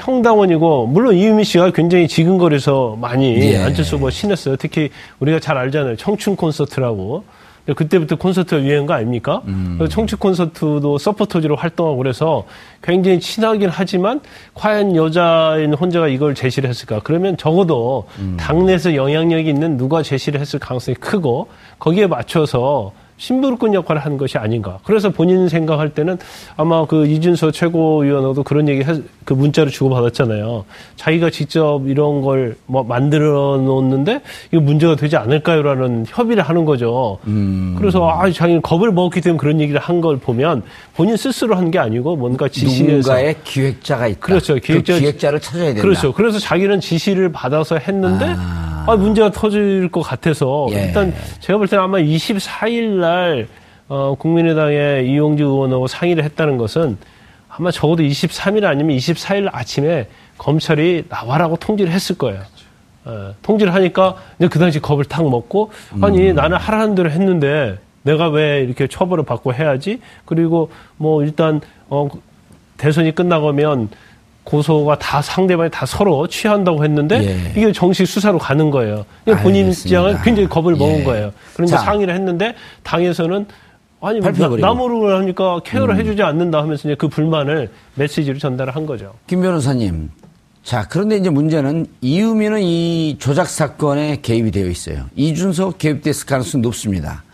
평당원이고 물론 이유미 씨가 굉장히 지근거려서 많이
예.
안철수 후보 신했어요. 특히 우리가 잘 알잖아요. 청춘 콘서트라고. 그때부터 콘서트가 유행한 거 아닙니까? 그래서 청춘 콘서트도 서포터즈로 활동하고 그래서 굉장히 친하긴 하지만 과연 여자인 혼자가 이걸 제시를 했을까? 그러면 적어도 당내에서 영향력이 있는 누가 제시를 했을 가능성이 크고 거기에 맞춰서 신부르꾼 역할을 하는 것이 아닌가. 그래서 본인 생각할 때는 아마 그 이준서 최고위원하고도 그런 얘기, 했- 그 문자를 주고 받았잖아요. 자기가 직접 이런 걸 뭐 만들어 놓는데 이거 문제가 되지 않을까요라는 협의를 하는 거죠. 그래서 아, 자기는 겁을 먹었기 때문에 그런 얘기를 한 걸 보면 본인 스스로 한 게 아니고 뭔가 지시해서.
누군가의 기획자가 있다.
그렇죠. 기획자,
그 기획자를 찾아야 된다.
그렇죠. 그래서 자기는 지시를 받아서 했는데 아, 문제가 터질 것 같아서
예.
일단 제가 볼 때는 아마 24일 날 어, 국민의당의 이용주 의원하고 상의를 했다는 것은 아마 적어도 23일 아니면 24일 아침에 검찰이 나와라고 통지를 했을 거예요. 예, 통지를 하니까 이제 그 당시 겁을 탁 먹고 아니 나는 하라는 대로 했는데 내가 왜 이렇게 처벌을 받고 해야지? 그리고 뭐 일단 어 대선이 끝나가면 고소가 다 상대방이 다 서로 취한다고 했는데
예.
이게 정식 수사로 가는 거예요. 그러니까 본인. 입장은 굉장히 겁을 먹은
예.
거예요. 그런데
자.
상의를 했는데 당에서는 아니 나.
음.
나무를 하니까 케어를 해주지 않는다 하면서 이제 그 불만을 메시지로 전달을 한 거죠.
김 변호사님. 자, 그런데 이제 문제는 이유미는 이 조작 사건에 개입이 되어 있어요. 이준석 개입됐을 가능성이 높습니다.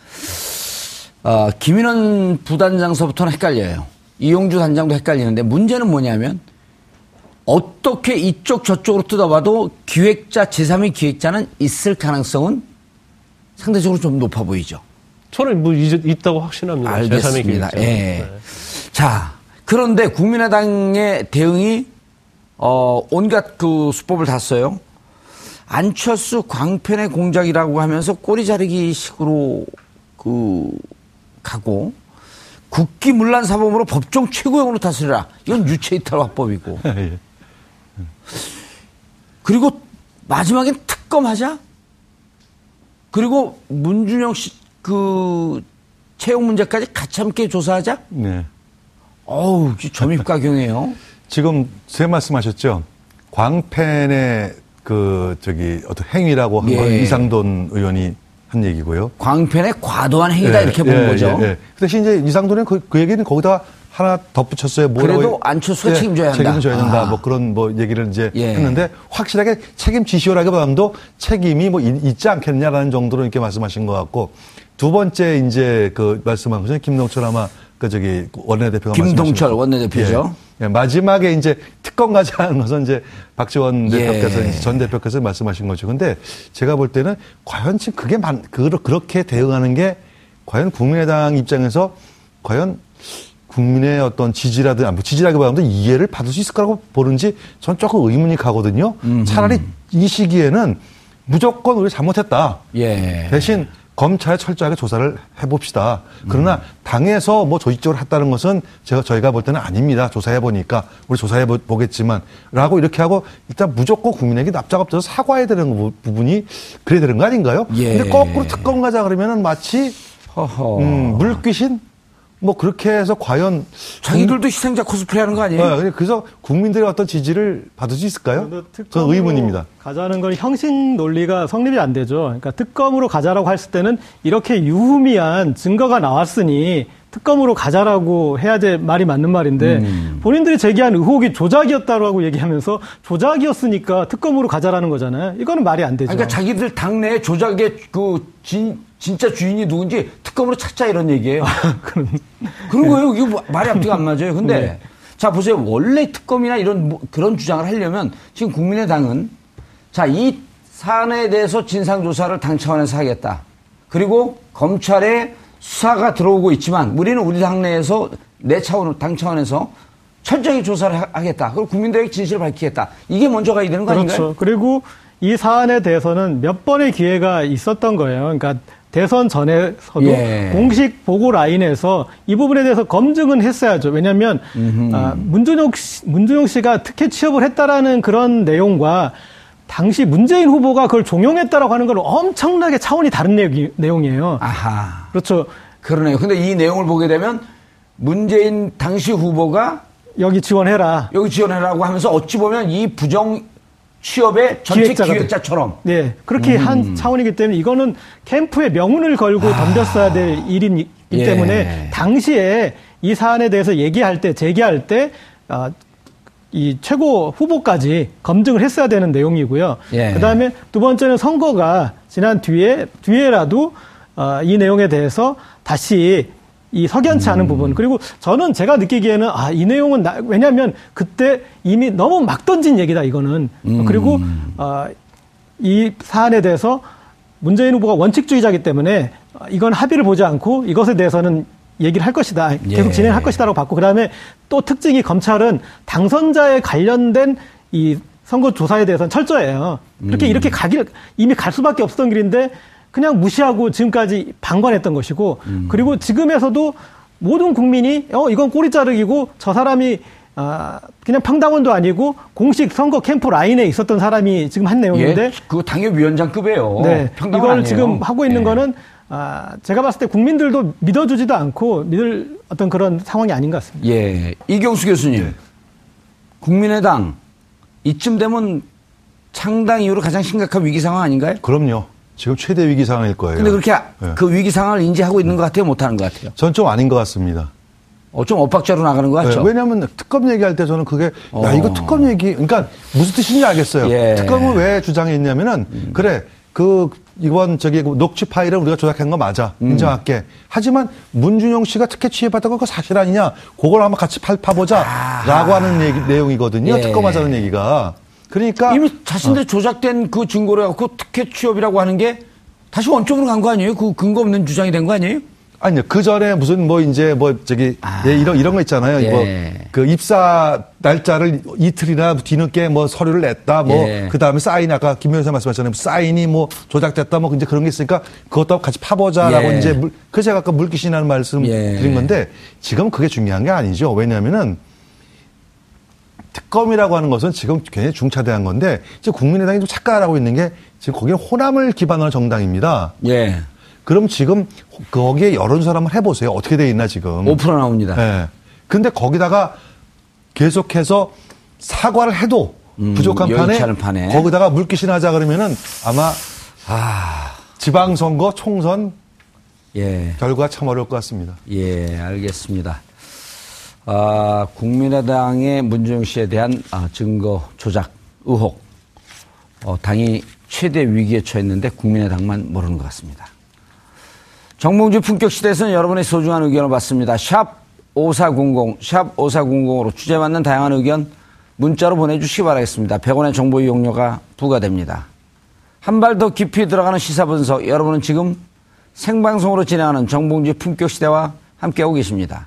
어, 김인원 부단장서부터는 헷갈려요. 이용주 단장도 헷갈리는데 문제는 뭐냐면 어떻게 이쪽 저쪽으로 뜯어봐도 기획자, 제3의 기획자는 있을 가능성은 상대적으로 좀 높아 보이죠.
저는 뭐 있- 있다고 확신합니다. 제3의
알겠습니다.
기획자.
예.
네.
자, 그런데 국민의당의 대응이 어, 온갖 그 수법을 다 써요. 안철수 광편의 공작이라고 하면서 꼬리 자르기 식으로 그 가고 국기문란 사범으로 법정 최고형으로 다스리라. 이건 유체이탈 화법이고.
예.
그리고 마지막엔 특검하자. 그리고 문준영 씨 그 채용 문제까지 같이 함께 조사하자.
네.
어우, 점입가경이에요.
지금 제 말씀하셨죠. 광팬의 그 저기 어떤 행위라고 한건
예.
이상돈 의원이 한 얘기고요.
광편의 과도한 행위다 이렇게 보는 거죠.
예, 예. 그 대신 이제 이상돈은 그, 그 얘기는 거기다 하나 덧붙였어요. 뭐라고
그래도
해-
안철수가 책임져야 한다.
책임져야 된다.
아.
뭐 그런 뭐 얘기를 이제
예.
했는데 확실하게 책임지시오라기보다도 책임이 뭐 있- 있지 않겠냐라는 정도로 이렇게 말씀하신 것 같고 두 번째 이제 그 말씀한 것은 김동철 아마 그 저기 원내대표가
김동철 원내대표죠.
예. 예, 마지막에 이제 특검 가자는 것은 이제 박지원
예.
대표께서 이제 전 대표께서 말씀하신 거죠. 근데 제가 볼 때는 과연 지금 그게 만, 그, 그렇게 대응하는 게 과연 국민의당 입장에서 과연 국민의 어떤 지지라든, 아, 뭐 지지라기보다도 이해를 받을 수 있을 거라고 보는지 전 조금 의문이 가거든요. 차라리 이 시기에는 무조건 우리 잘못했다.
예.
대신 검찰에 철저하게 조사를 해봅시다. 그러나 당에서 뭐 조직적으로 했다는 것은 제가 저희가 볼 때는 아닙니다. 조사해 보니까 우리 조사해 보- 보겠지만라고 이렇게 하고 일단 무조건 국민에게 납작업져서 사과해야 되는 부- 부분이 그래야 되는 거 아닌가요?
예.
근데 거꾸로 특검 가자 그러면은 마치
허허.
음, 물귀신 뭐 그렇게 해서 과연
자기들도 희생자 코스프레 하는 거 아니에요?
네, 그래서 국민들의 어떤 지지를 받을 수 있을까요? 저는 의문입니다.
가자는 건 형식 논리가 성립이 안 되죠. 그러니까 특검으로 가자라고 했을 때는 이렇게 유후미한 증거가 나왔으니 특검으로 가자라고 해야 될 말이 맞는 말인데
음.
본인들이 제기한 의혹이 조작이었다라고 얘기하면서 조작이었으니까 특검으로 가자라는 거잖아요. 이거는 말이 안 되죠.
그러니까 자기들 당내 조작의 그 진, 진짜 주인이 누군지 특검으로 찾자 이런 얘기예요.
그런
그런 거예요. 이거 뭐 말이 앞뒤가 안 맞아요. 근데
네.
자 보세요. 원래 특검이나 이런 뭐 그런 주장을 하려면 지금 국민의당은 자 이 사안에 대해서 진상 조사를 당 차원에서 하겠다. 그리고 검찰에 수사가 들어오고 있지만 우리는 우리 당내에서 내 차원 당 차원에서 철저히 조사를 하- 하겠다. 그리고 국민들에게 진실을 밝히겠다. 이게 먼저 가야 되는 거 아닌가요?
그렇죠. 그리고 이 사안에 대해서는 몇 번의 기회가 있었던 거예요. 그러니까 대선 전에서도
예.
공식 보고 라인에서 이 부분에 대해서 검증은 했어야죠. 왜냐하면 아, 문준용 씨, 문준용 씨가 특혜 취업을 했다라는 그런 내용과 당시 문재인 후보가 그걸 종용했다라고 하는 건 엄청나게 차원이 다른 내용이, 내용이에요.
아하.
그렇죠.
그러네요. 근데 이 내용을 보게 되면 문재인 당시 후보가
여기 지원해라.
여기 지원해라고 하면서 어찌 보면 이 부정 취업의 전체
기획자가
기획자 처럼
네, 그렇게 한 차원이기 때문에 이거는 캠프에 명운을 걸고 덤볐어야 될 일이기
예.
때문에 당시에 이 사안에 대해서 얘기할 때, 제기할 때, 아, 이 최고 후보까지 검증을 했어야 되는 내용이고요.
예.
그 다음에 두 번째는 선거가 지난 뒤에, 뒤에라도 아, 이 내용에 대해서 다시 이 석연치
음.
않은 부분 그리고 저는 제가 느끼기에는 아 이 내용은 나, 왜냐하면 그때 이미 너무 막 던진 얘기다 이거는
음.
그리고 아, 이 사안에 대해서 문재인 후보가 원칙주의자이기 때문에 어, 이건 합의를 보지 않고 이것에 대해서는 얘기를 할 것이다. 계속
예.
진행할 것이다라고 봤고 그다음에 또 특징이 검찰은 당선자에 관련된 이 선거 조사에 대해서는 철저해요. 그렇게 이렇게 가길 이미 갈 수밖에 없었던 길인데 그냥 무시하고 지금까지 방관했던 것이고 그리고 지금에서도 모든 국민이 어 이건 꼬리 자르기고 저 사람이 아, 그냥 평당원도 아니고 공식 선거 캠프 라인에 있었던 사람이 지금 한 내용인데
예, 그거 당협위원장급이에요.
네,
평당원
이걸
아니에요.
지금 하고 있는
예.
거는 아, 제가 봤을 때 국민들도 믿어주지도 않고 믿을 어떤 그런 상황이 아닌 것 같습니다.
예, 이경수 교수님, 국민의당 이쯤 되면 창당 이후로 가장 심각한 위기 상황 아닌가요?
그럼요. 지금 최대 위기 상황일 거예요.
근데 그렇게
예.
그 위기 상황을 인지하고 있는 것 같아요, 못하는 것 같아요.
전 좀 아닌 것 같습니다.
어, 좀 엇박자로 나가는 것 같죠.
네, 왜냐하면 특검 얘기할 때 저는 그게
어.
야 이거 특검 얘기 그러니까 무슨 뜻인지 알겠어요.
예. 음.
특검을 왜 주장했냐면은 그래 그 이번 저기 그 녹취 파일을 우리가 조작한 거 맞아
음.
인정할게. 하지만 문준용 씨가 특혜 취해봤던 거 그거 사실 아니냐? 그걸 한번 같이 팔 파보자라고 하는 얘기, 내용이거든요.
예.
특검하자는 얘기가. 그러니까
이미 자신들 조작된 그 증거를 갖고 특혜 취업이라고 하는 게 다시 원점으로 간 거 아니에요? 그 근거 없는 주장이 된 거 아니에요?
아니요. 그 전에 무슨 뭐 이제 뭐 저기 예, 이런 이런 거 있잖아요.
예.
뭐그 입사 날짜를 이틀이나 뒤늦게 뭐 서류를 냈다. 뭐
예.
그다음에 사인이 아까 김 변호사 말씀하셨잖아요. 사인이 뭐 조작됐다. 뭐 이제 그런 게 있으니까 그것도 같이 파보자라고
예.
이제 물, 그 제가 아까 물귀신이라는 말씀
예.
드린 건데 지금 그게 중요한 게 아니죠. 왜냐하면은 특검이라고 하는 것은 지금 굉장히 중차대한 건데 이제 국민의당이 좀 착각하고 있는 게 지금 거기는 호남을 기반으로 한 정당입니다.
예.
그럼 지금 거기에 여론조사 한번 해보세요. 어떻게 돼 있나 지금.
5% 나옵니다.
예. 근데 거기다가 계속해서 사과를 해도
음,
부족한 판에,
판에.
거기다가 물귀신 하자 그러면은 아마
아,
지방선거 총선
예.
결과 참 어려울 것 같습니다.
예, 알겠습니다. 아, 국민의당의 문재용 씨에 대한 아, 증거 조작 의혹. 어, 당이 최대 위기에 처했는데 국민의당만 모르는 것 같습니다. 정봉주 품격 시대에서는 여러분의 소중한 의견을 받습니다. 샵 5400, 샵 5400으로 주제 맞는 다양한 의견 문자로 보내주시기 바라겠습니다. 100원의 정보 이용료가 부과됩니다. 한 발 더 깊이 들어가는 시사 분석. 여러분은 지금 생방송으로 진행하는 정봉주 품격 시대와 함께하고 계십니다.